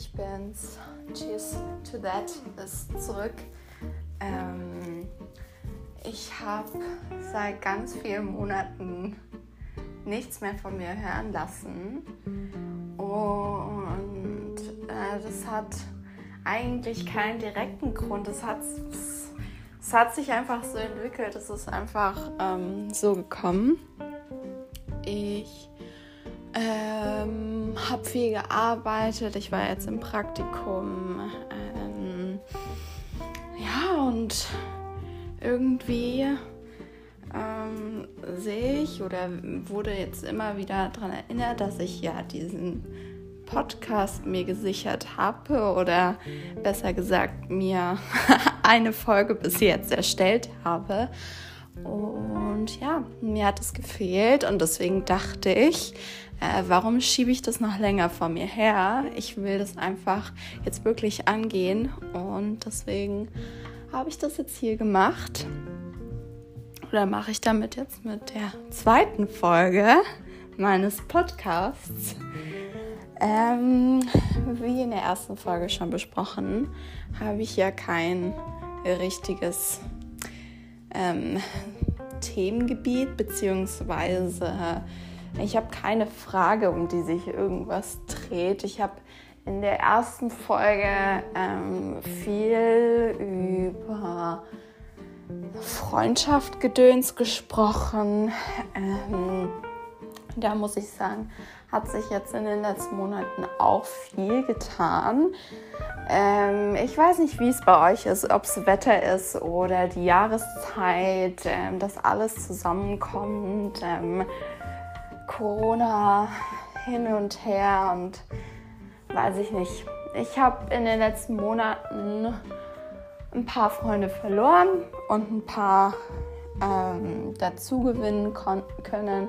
ich bin's. Cheers to that ist zurück. Ähm, ich habe seit ganz vielen Monaten nichts mehr von mir hören lassen. Und äh, das hat eigentlich keinen direkten Grund. Es hat, hat sich einfach so entwickelt. Es ist einfach ähm, so gekommen. Ich ähm, habe viel gearbeitet. Ich war jetzt im Praktikum. Ähm, ja, und irgendwie ähm, sehe ich oder wurde jetzt immer wieder daran erinnert, dass ich ja diesen Podcast mir gesichert habe oder besser gesagt mir eine Folge bis jetzt erstellt habe. Und ja, mir hat es gefehlt und deswegen dachte ich, äh, warum schiebe ich das noch länger vor mir her? Ich will das einfach jetzt wirklich angehen und deswegen habe ich das jetzt hier gemacht. Oder mache ich damit jetzt mit der zweiten Folge meines Podcasts. Ähm, wie in der ersten Folge schon besprochen, habe ich ja kein richtiges ähm, Themengebiet, beziehungsweise ich habe keine Frage, um die sich irgendwas dreht. Ich habe in der ersten Folge ähm, viel über Freundschaft gedöns gesprochen. Ähm, da muss ich sagen, hat sich jetzt in den letzten Monaten auch viel getan. Ähm, ich weiß nicht, wie es bei euch ist, ob es Wetter ist oder die Jahreszeit, ähm, dass alles zusammenkommt. Ähm, Corona hin und her und weiß ich nicht. Ich habe in den letzten Monaten ein paar Freunde verloren und ein paar ähm, dazu gewinnen können,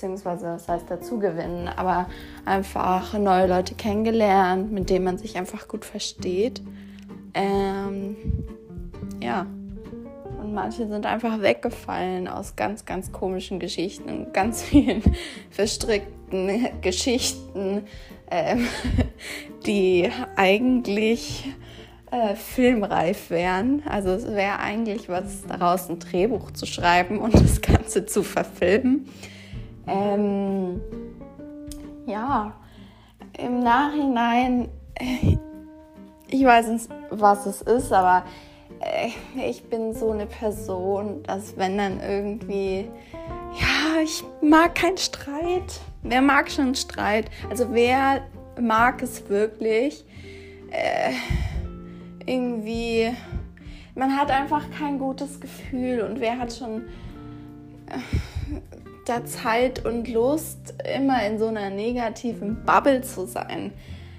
beziehungsweise das heißt dazu gewinnen, aber einfach neue Leute kennengelernt, mit denen man sich einfach gut versteht. Ähm, ja. Und manche sind einfach weggefallen aus ganz, ganz komischen Geschichten und ganz vielen verstrickten Geschichten, ähm, die eigentlich äh, filmreif wären. Also es wäre eigentlich was daraus, ein Drehbuch zu schreiben und das Ganze zu verfilmen. Ähm, ja, im Nachhinein, äh, ich weiß nicht, was es ist, aber äh, ich bin so eine Person, dass wenn dann irgendwie, ja, ich mag keinen Streit. Wer mag schon Streit? Also wer mag es wirklich? Äh, irgendwie, man hat einfach kein gutes Gefühl und wer hat schon da Zeit und Lust, immer in so einer negativen Bubble zu sein?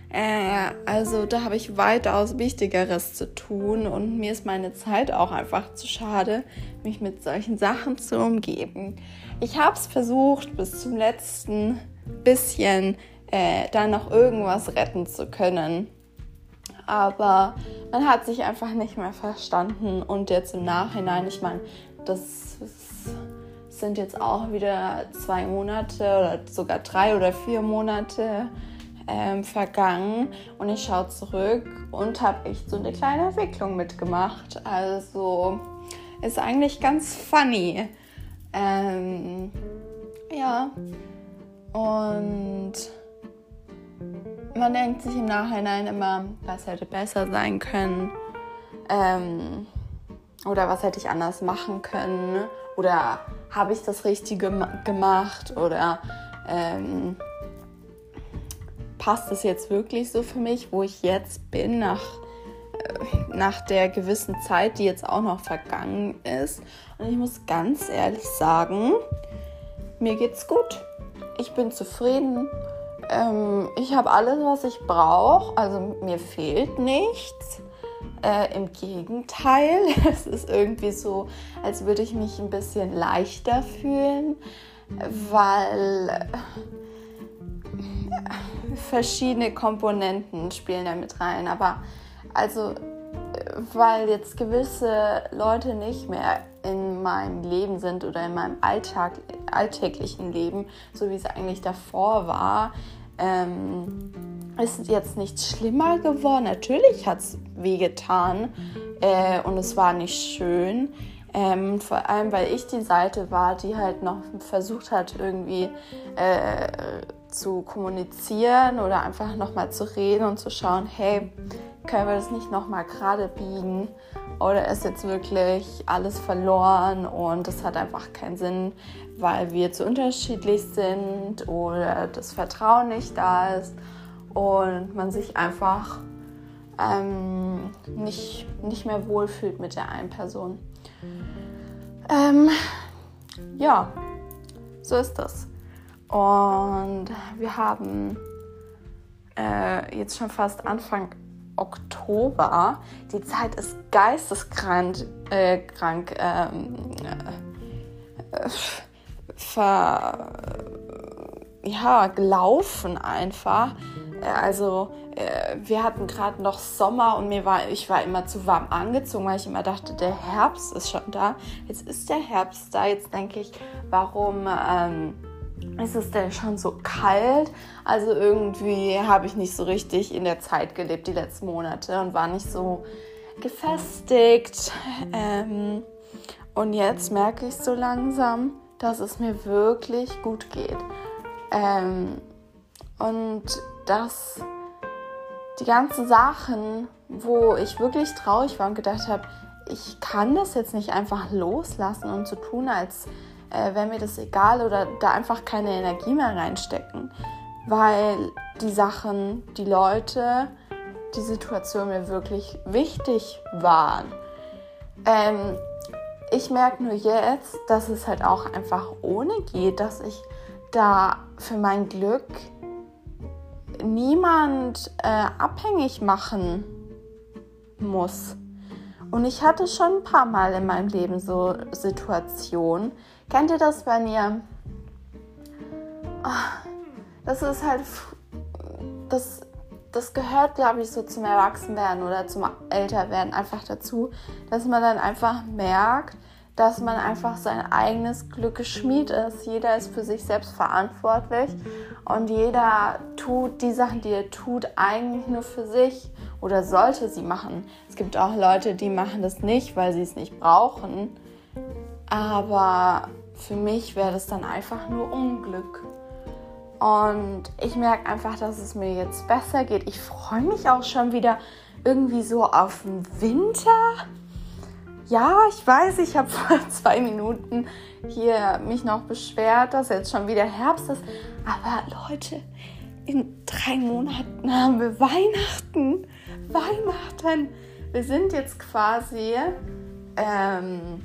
Äh, also da habe ich weitaus Wichtigeres zu tun und mir ist meine Zeit auch einfach zu schade, mich mit solchen Sachen zu umgeben. Ich habe es versucht, bis zum letzten bisschen äh, da noch irgendwas retten zu können. Aber man hat sich einfach nicht mehr verstanden und jetzt im Nachhinein, ich meine, das sind jetzt auch wieder zwei Monate oder sogar drei oder vier Monate ähm, vergangen und ich schaue zurück und habe echt so eine kleine Entwicklung mitgemacht. Also ist eigentlich ganz funny. Ähm, ja. Und man denkt sich im Nachhinein immer, was hätte besser sein können. Ähm, oder was hätte ich anders machen können? Oder habe ich das Richtige gemacht? Oder ähm, passt es jetzt wirklich so für mich, wo ich jetzt bin, nach, äh, nach der gewissen Zeit, die jetzt auch noch vergangen ist. Und ich muss ganz ehrlich sagen, mir geht's gut. Ich bin zufrieden. Ähm, ich habe alles, was ich brauche. Also mir fehlt nichts. Äh, Im Gegenteil, es ist irgendwie so, als würde ich mich ein bisschen leichter fühlen, weil verschiedene Komponenten spielen da mit rein. Aber also, weil jetzt gewisse Leute nicht mehr in meinem Leben sind oder in meinem Alltag, alltäglichen Leben, so wie es eigentlich davor war, ähm, ist jetzt nicht schlimmer geworden. Natürlich hat es wehgetan äh, und es war nicht schön. Ähm, vor allem, weil ich die Seite war, die halt noch versucht hat, irgendwie äh, zu kommunizieren oder einfach nochmal zu reden und zu schauen, hey, können wir das nicht nochmal gerade biegen? Oder ist jetzt wirklich alles verloren und das hat einfach keinen Sinn, weil wir zu unterschiedlich sind oder das Vertrauen nicht da ist und man sich einfach ähm, nicht, nicht mehr wohlfühlt mit der einen Person. Ähm, ja, so ist das. Und wir haben äh, jetzt schon fast Anfang Oktober. Die Zeit ist geisteskrank äh, krank, ähm, äh, ver, ja, gelaufen einfach. Äh, also äh, wir hatten gerade noch Sommer und mir war, ich war immer zu warm angezogen, weil ich immer dachte, der Herbst ist schon da. Jetzt ist der Herbst da. Jetzt denke ich, warum ähm, ist es denn schon so kalt? Also irgendwie habe ich nicht so richtig in der Zeit gelebt die letzten Monate und war nicht so gefestigt. Ähm, und jetzt merke ich so langsam, dass es mir wirklich gut geht. Ähm, und dass die ganzen Sachen, wo ich wirklich traurig war und gedacht habe, ich kann das jetzt nicht einfach loslassen und so tun, als äh, wäre mir das egal oder da einfach keine Energie mehr reinstecken, weil die Sachen, die Leute, die Situation mir wirklich wichtig waren. Ähm, ich merke nur jetzt, dass es halt auch einfach ohne geht, dass ich da für mein Glück niemand äh, abhängig machen muss. Und ich hatte schon ein paar Mal in meinem Leben so Situationen. Kennt ihr das, wenn ihr... Oh, das ist halt... Das, das gehört, glaube ich, so zum Erwachsenwerden oder zum Älterwerden einfach dazu, dass man dann einfach merkt, dass man einfach sein eigenes Glück geschmied ist. Jeder ist für sich selbst verantwortlich und jeder tut die Sachen, die er tut, eigentlich nur für sich oder sollte sie machen. Es gibt auch Leute, die machen das nicht, weil sie es nicht brauchen. Aber für mich wäre das dann einfach nur Unglück. Und ich merke einfach, dass es mir jetzt besser geht. Ich freue mich auch schon wieder irgendwie so auf den Winter ja, ich weiß, ich habe vor zwei Minuten hier mich noch beschwert, dass jetzt schon wieder Herbst ist. Aber Leute, in drei Monaten haben wir Weihnachten. Weihnachten. Wir sind jetzt quasi, ähm,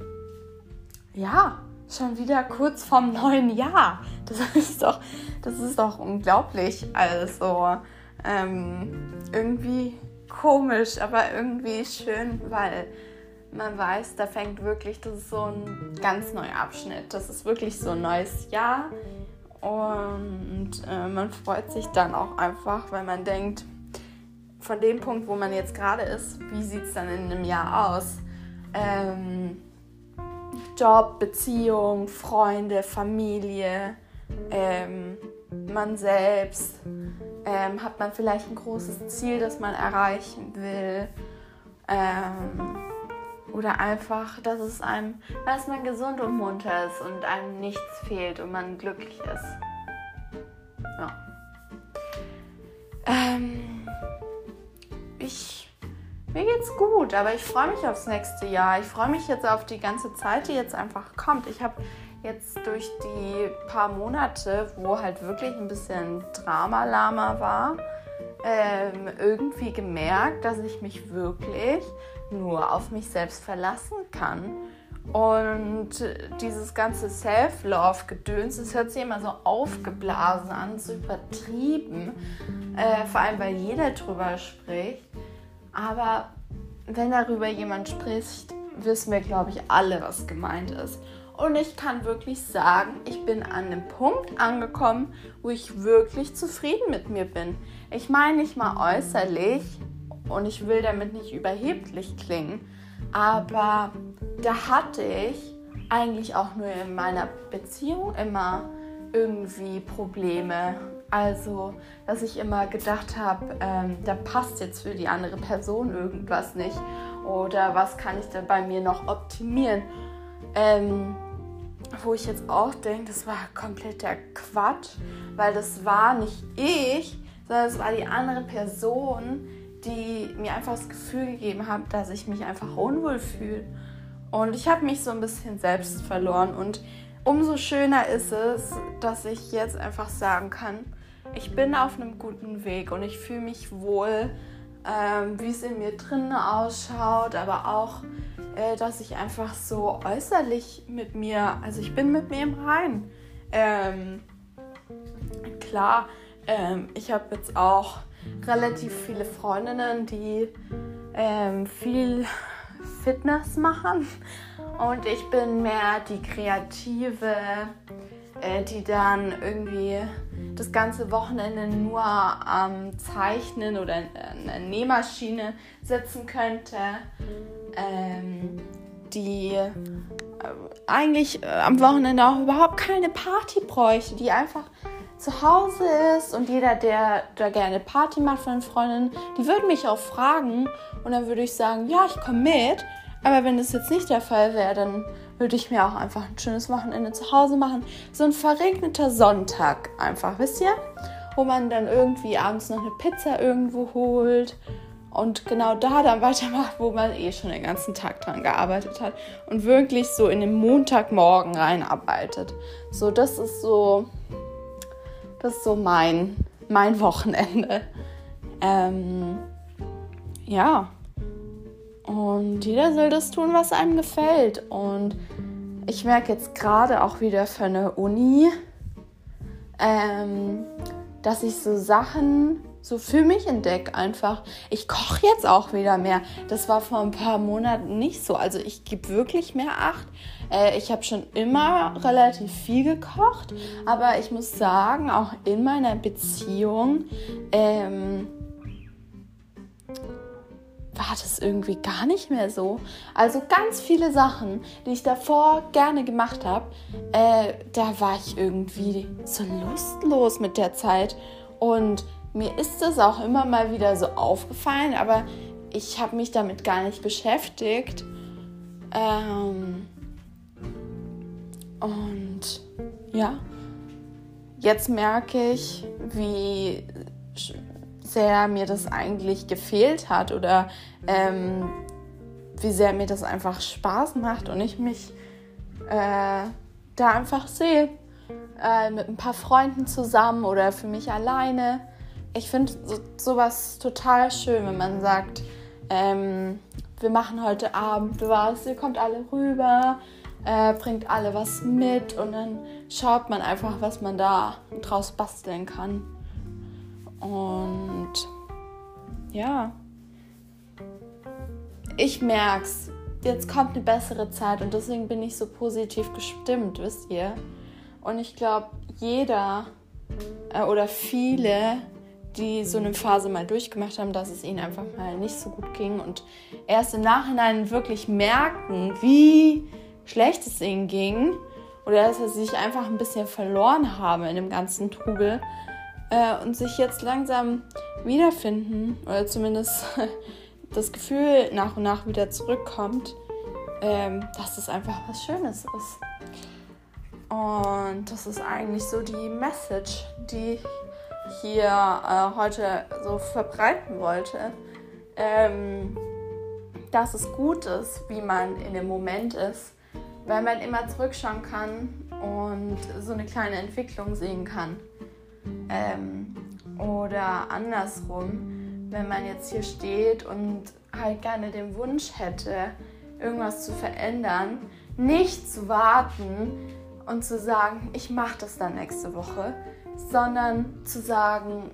ja, schon wieder kurz vorm neuen Jahr. Das ist doch, das ist doch unglaublich. Also, ähm, irgendwie komisch, aber irgendwie schön, weil man weiß, da fängt wirklich, das ist so ein ganz neuer Abschnitt. Das ist wirklich so ein neues Jahr. Und äh, man freut sich dann auch einfach, weil man denkt, von dem Punkt, wo man jetzt gerade ist, wie sieht es dann in einem Jahr aus? Ähm, Job, Beziehung, Freunde, Familie, ähm, man selbst. Ähm, hat man vielleicht ein großes Ziel, das man erreichen will? Ähm, oder einfach, dass es einem, dass man gesund und munter ist und einem nichts fehlt und man glücklich ist. Ja. Ähm, ich, mir geht's gut, aber ich freue mich aufs nächste Jahr. Ich freue mich jetzt auf die ganze Zeit, die jetzt einfach kommt. Ich habe jetzt durch die paar Monate, wo halt wirklich ein bisschen Drama-Lama war, ähm, irgendwie gemerkt, dass ich mich wirklich nur auf mich selbst verlassen kann. Und dieses ganze Self-Love-Gedöns, das hört sich immer so aufgeblasen an, so übertrieben. Äh, vor allem, weil jeder drüber spricht. Aber wenn darüber jemand spricht, wissen wir, glaube ich, alle, was gemeint ist. Und ich kann wirklich sagen, ich bin an dem Punkt angekommen, wo ich wirklich zufrieden mit mir bin. Ich meine nicht mal äußerlich, und ich will damit nicht überheblich klingen, aber da hatte ich eigentlich auch nur in meiner Beziehung immer irgendwie Probleme. Also, dass ich immer gedacht habe, ähm, da passt jetzt für die andere Person irgendwas nicht. Oder was kann ich denn bei mir noch optimieren? Ähm, wo ich jetzt auch denke, das war kompletter Quatsch, weil das war nicht ich, sondern es war die andere Person, die mir einfach das Gefühl gegeben hat, dass ich mich einfach unwohl fühle. Und ich habe mich so ein bisschen selbst verloren. Und umso schöner ist es, dass ich jetzt einfach sagen kann, ich bin auf einem guten Weg und ich fühle mich wohl, ähm, wie es in mir drinnen ausschaut, aber auch, äh, dass ich einfach so äußerlich mit mir, also ich bin mit mir im Rein. Ähm, klar, ähm, ich habe jetzt auch relativ viele Freundinnen, die ähm, viel Fitness machen. Und ich bin mehr die Kreative, äh, die dann irgendwie das ganze Wochenende nur am Zeichnen oder in einer Nähmaschine sitzen könnte, ähm, die äh, eigentlich äh, am Wochenende auch überhaupt keine Party bräuchte, die einfach zu Hause ist und jeder, der da gerne Party macht von Freundinnen, die würden mich auch fragen und dann würde ich sagen, ja, ich komme mit. Aber wenn das jetzt nicht der Fall wäre, dann würde ich mir auch einfach ein schönes Wochenende zu Hause machen. So ein verregneter Sonntag einfach, wisst ihr? Wo man dann irgendwie abends noch eine Pizza irgendwo holt und genau da dann weitermacht, wo man eh schon den ganzen Tag dran gearbeitet hat und wirklich so in den Montagmorgen reinarbeitet. So, das ist so, das ist so mein, mein Wochenende. Ähm, ja, und jeder soll das tun, was einem gefällt. Und ich merke jetzt gerade auch wieder für eine Uni, ähm, dass ich so Sachen so für mich entdecke einfach. Ich koche jetzt auch wieder mehr. Das war vor ein paar Monaten nicht so. Also ich gebe wirklich mehr Acht. Äh, ich habe schon immer relativ viel gekocht, aber ich muss sagen, auch in meiner Beziehung ähm, war das irgendwie gar nicht mehr so. Also ganz viele Sachen, die ich davor gerne gemacht habe, äh, da war ich irgendwie so lustlos mit der Zeit. Und mir ist das auch immer mal wieder so aufgefallen, aber ich habe mich damit gar nicht beschäftigt. Ähm und ja, jetzt merke ich, wie sehr mir das eigentlich gefehlt hat oder ähm, wie sehr mir das einfach Spaß macht und ich mich äh, da einfach sehe. Äh, mit ein paar Freunden zusammen oder für mich alleine. Ich finde so, sowas total schön, wenn man sagt, ähm, wir machen heute Abend was, ihr kommt alle rüber, äh, bringt alle was mit und dann schaut man einfach, was man da draus basteln kann. Und ja, ich merk's. Jetzt kommt eine bessere Zeit und deswegen bin ich so positiv gestimmt, wisst ihr? Und ich glaube, jeder äh, oder viele, die so eine Phase mal durchgemacht haben, dass es ihnen einfach mal nicht so gut ging und erst im Nachhinein wirklich merken, wie schlecht es ihnen ging oder dass sie sich einfach ein bisschen verloren haben in dem ganzen Trubel, äh, und sich jetzt langsam wiederfinden oder zumindest das Gefühl nach und nach wieder zurückkommt, ähm, dass es einfach was Schönes ist. Und das ist eigentlich so die Message, die ich hier äh, heute so verbreiten wollte. Ähm, dass es gut ist, wie man in dem Moment ist, weil man immer zurückschauen kann und so eine kleine Entwicklung sehen kann. Ähm, oder andersrum, wenn man jetzt hier steht und halt gerne den Wunsch hätte, irgendwas zu verändern, nicht zu warten und zu sagen, ich mache das dann nächste Woche, sondern zu sagen,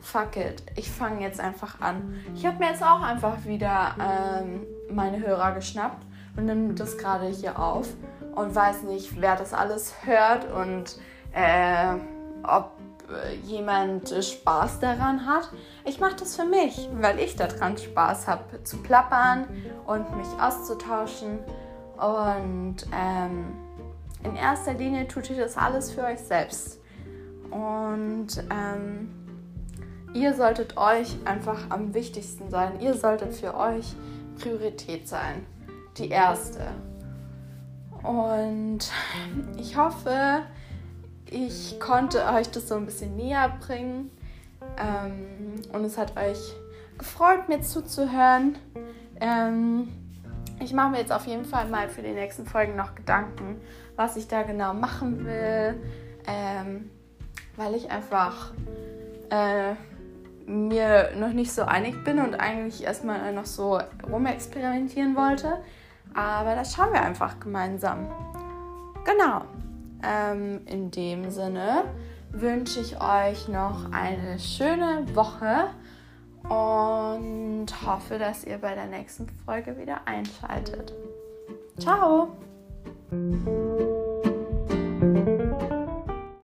fuck it, ich fange jetzt einfach an. Ich habe mir jetzt auch einfach wieder ähm, meine Hörer geschnappt und nehme das gerade hier auf und weiß nicht, wer das alles hört und äh, ob äh, jemand Spaß daran hat. Ich mache das für mich, weil ich daran Spaß habe, zu plappern und mich auszutauschen. Und ähm, in erster Linie tut ihr das alles für euch selbst. Und ähm, ihr solltet euch einfach am wichtigsten sein. Ihr solltet für euch Priorität sein. Die erste. Und ich hoffe, ich konnte euch das so ein bisschen näher bringen. Ähm, und es hat euch gefreut, mir zuzuhören. Ähm, ich mache mir jetzt auf jeden Fall mal für die nächsten Folgen noch Gedanken, was ich da genau machen will, ähm, weil ich einfach äh, mir noch nicht so einig bin und eigentlich erstmal noch so rumexperimentieren wollte. Aber das schauen wir einfach gemeinsam. Genau. Ähm, in dem Sinne wünsche ich euch noch eine schöne Woche und hoffe, dass ihr bei der nächsten Folge wieder einschaltet. Ciao! Música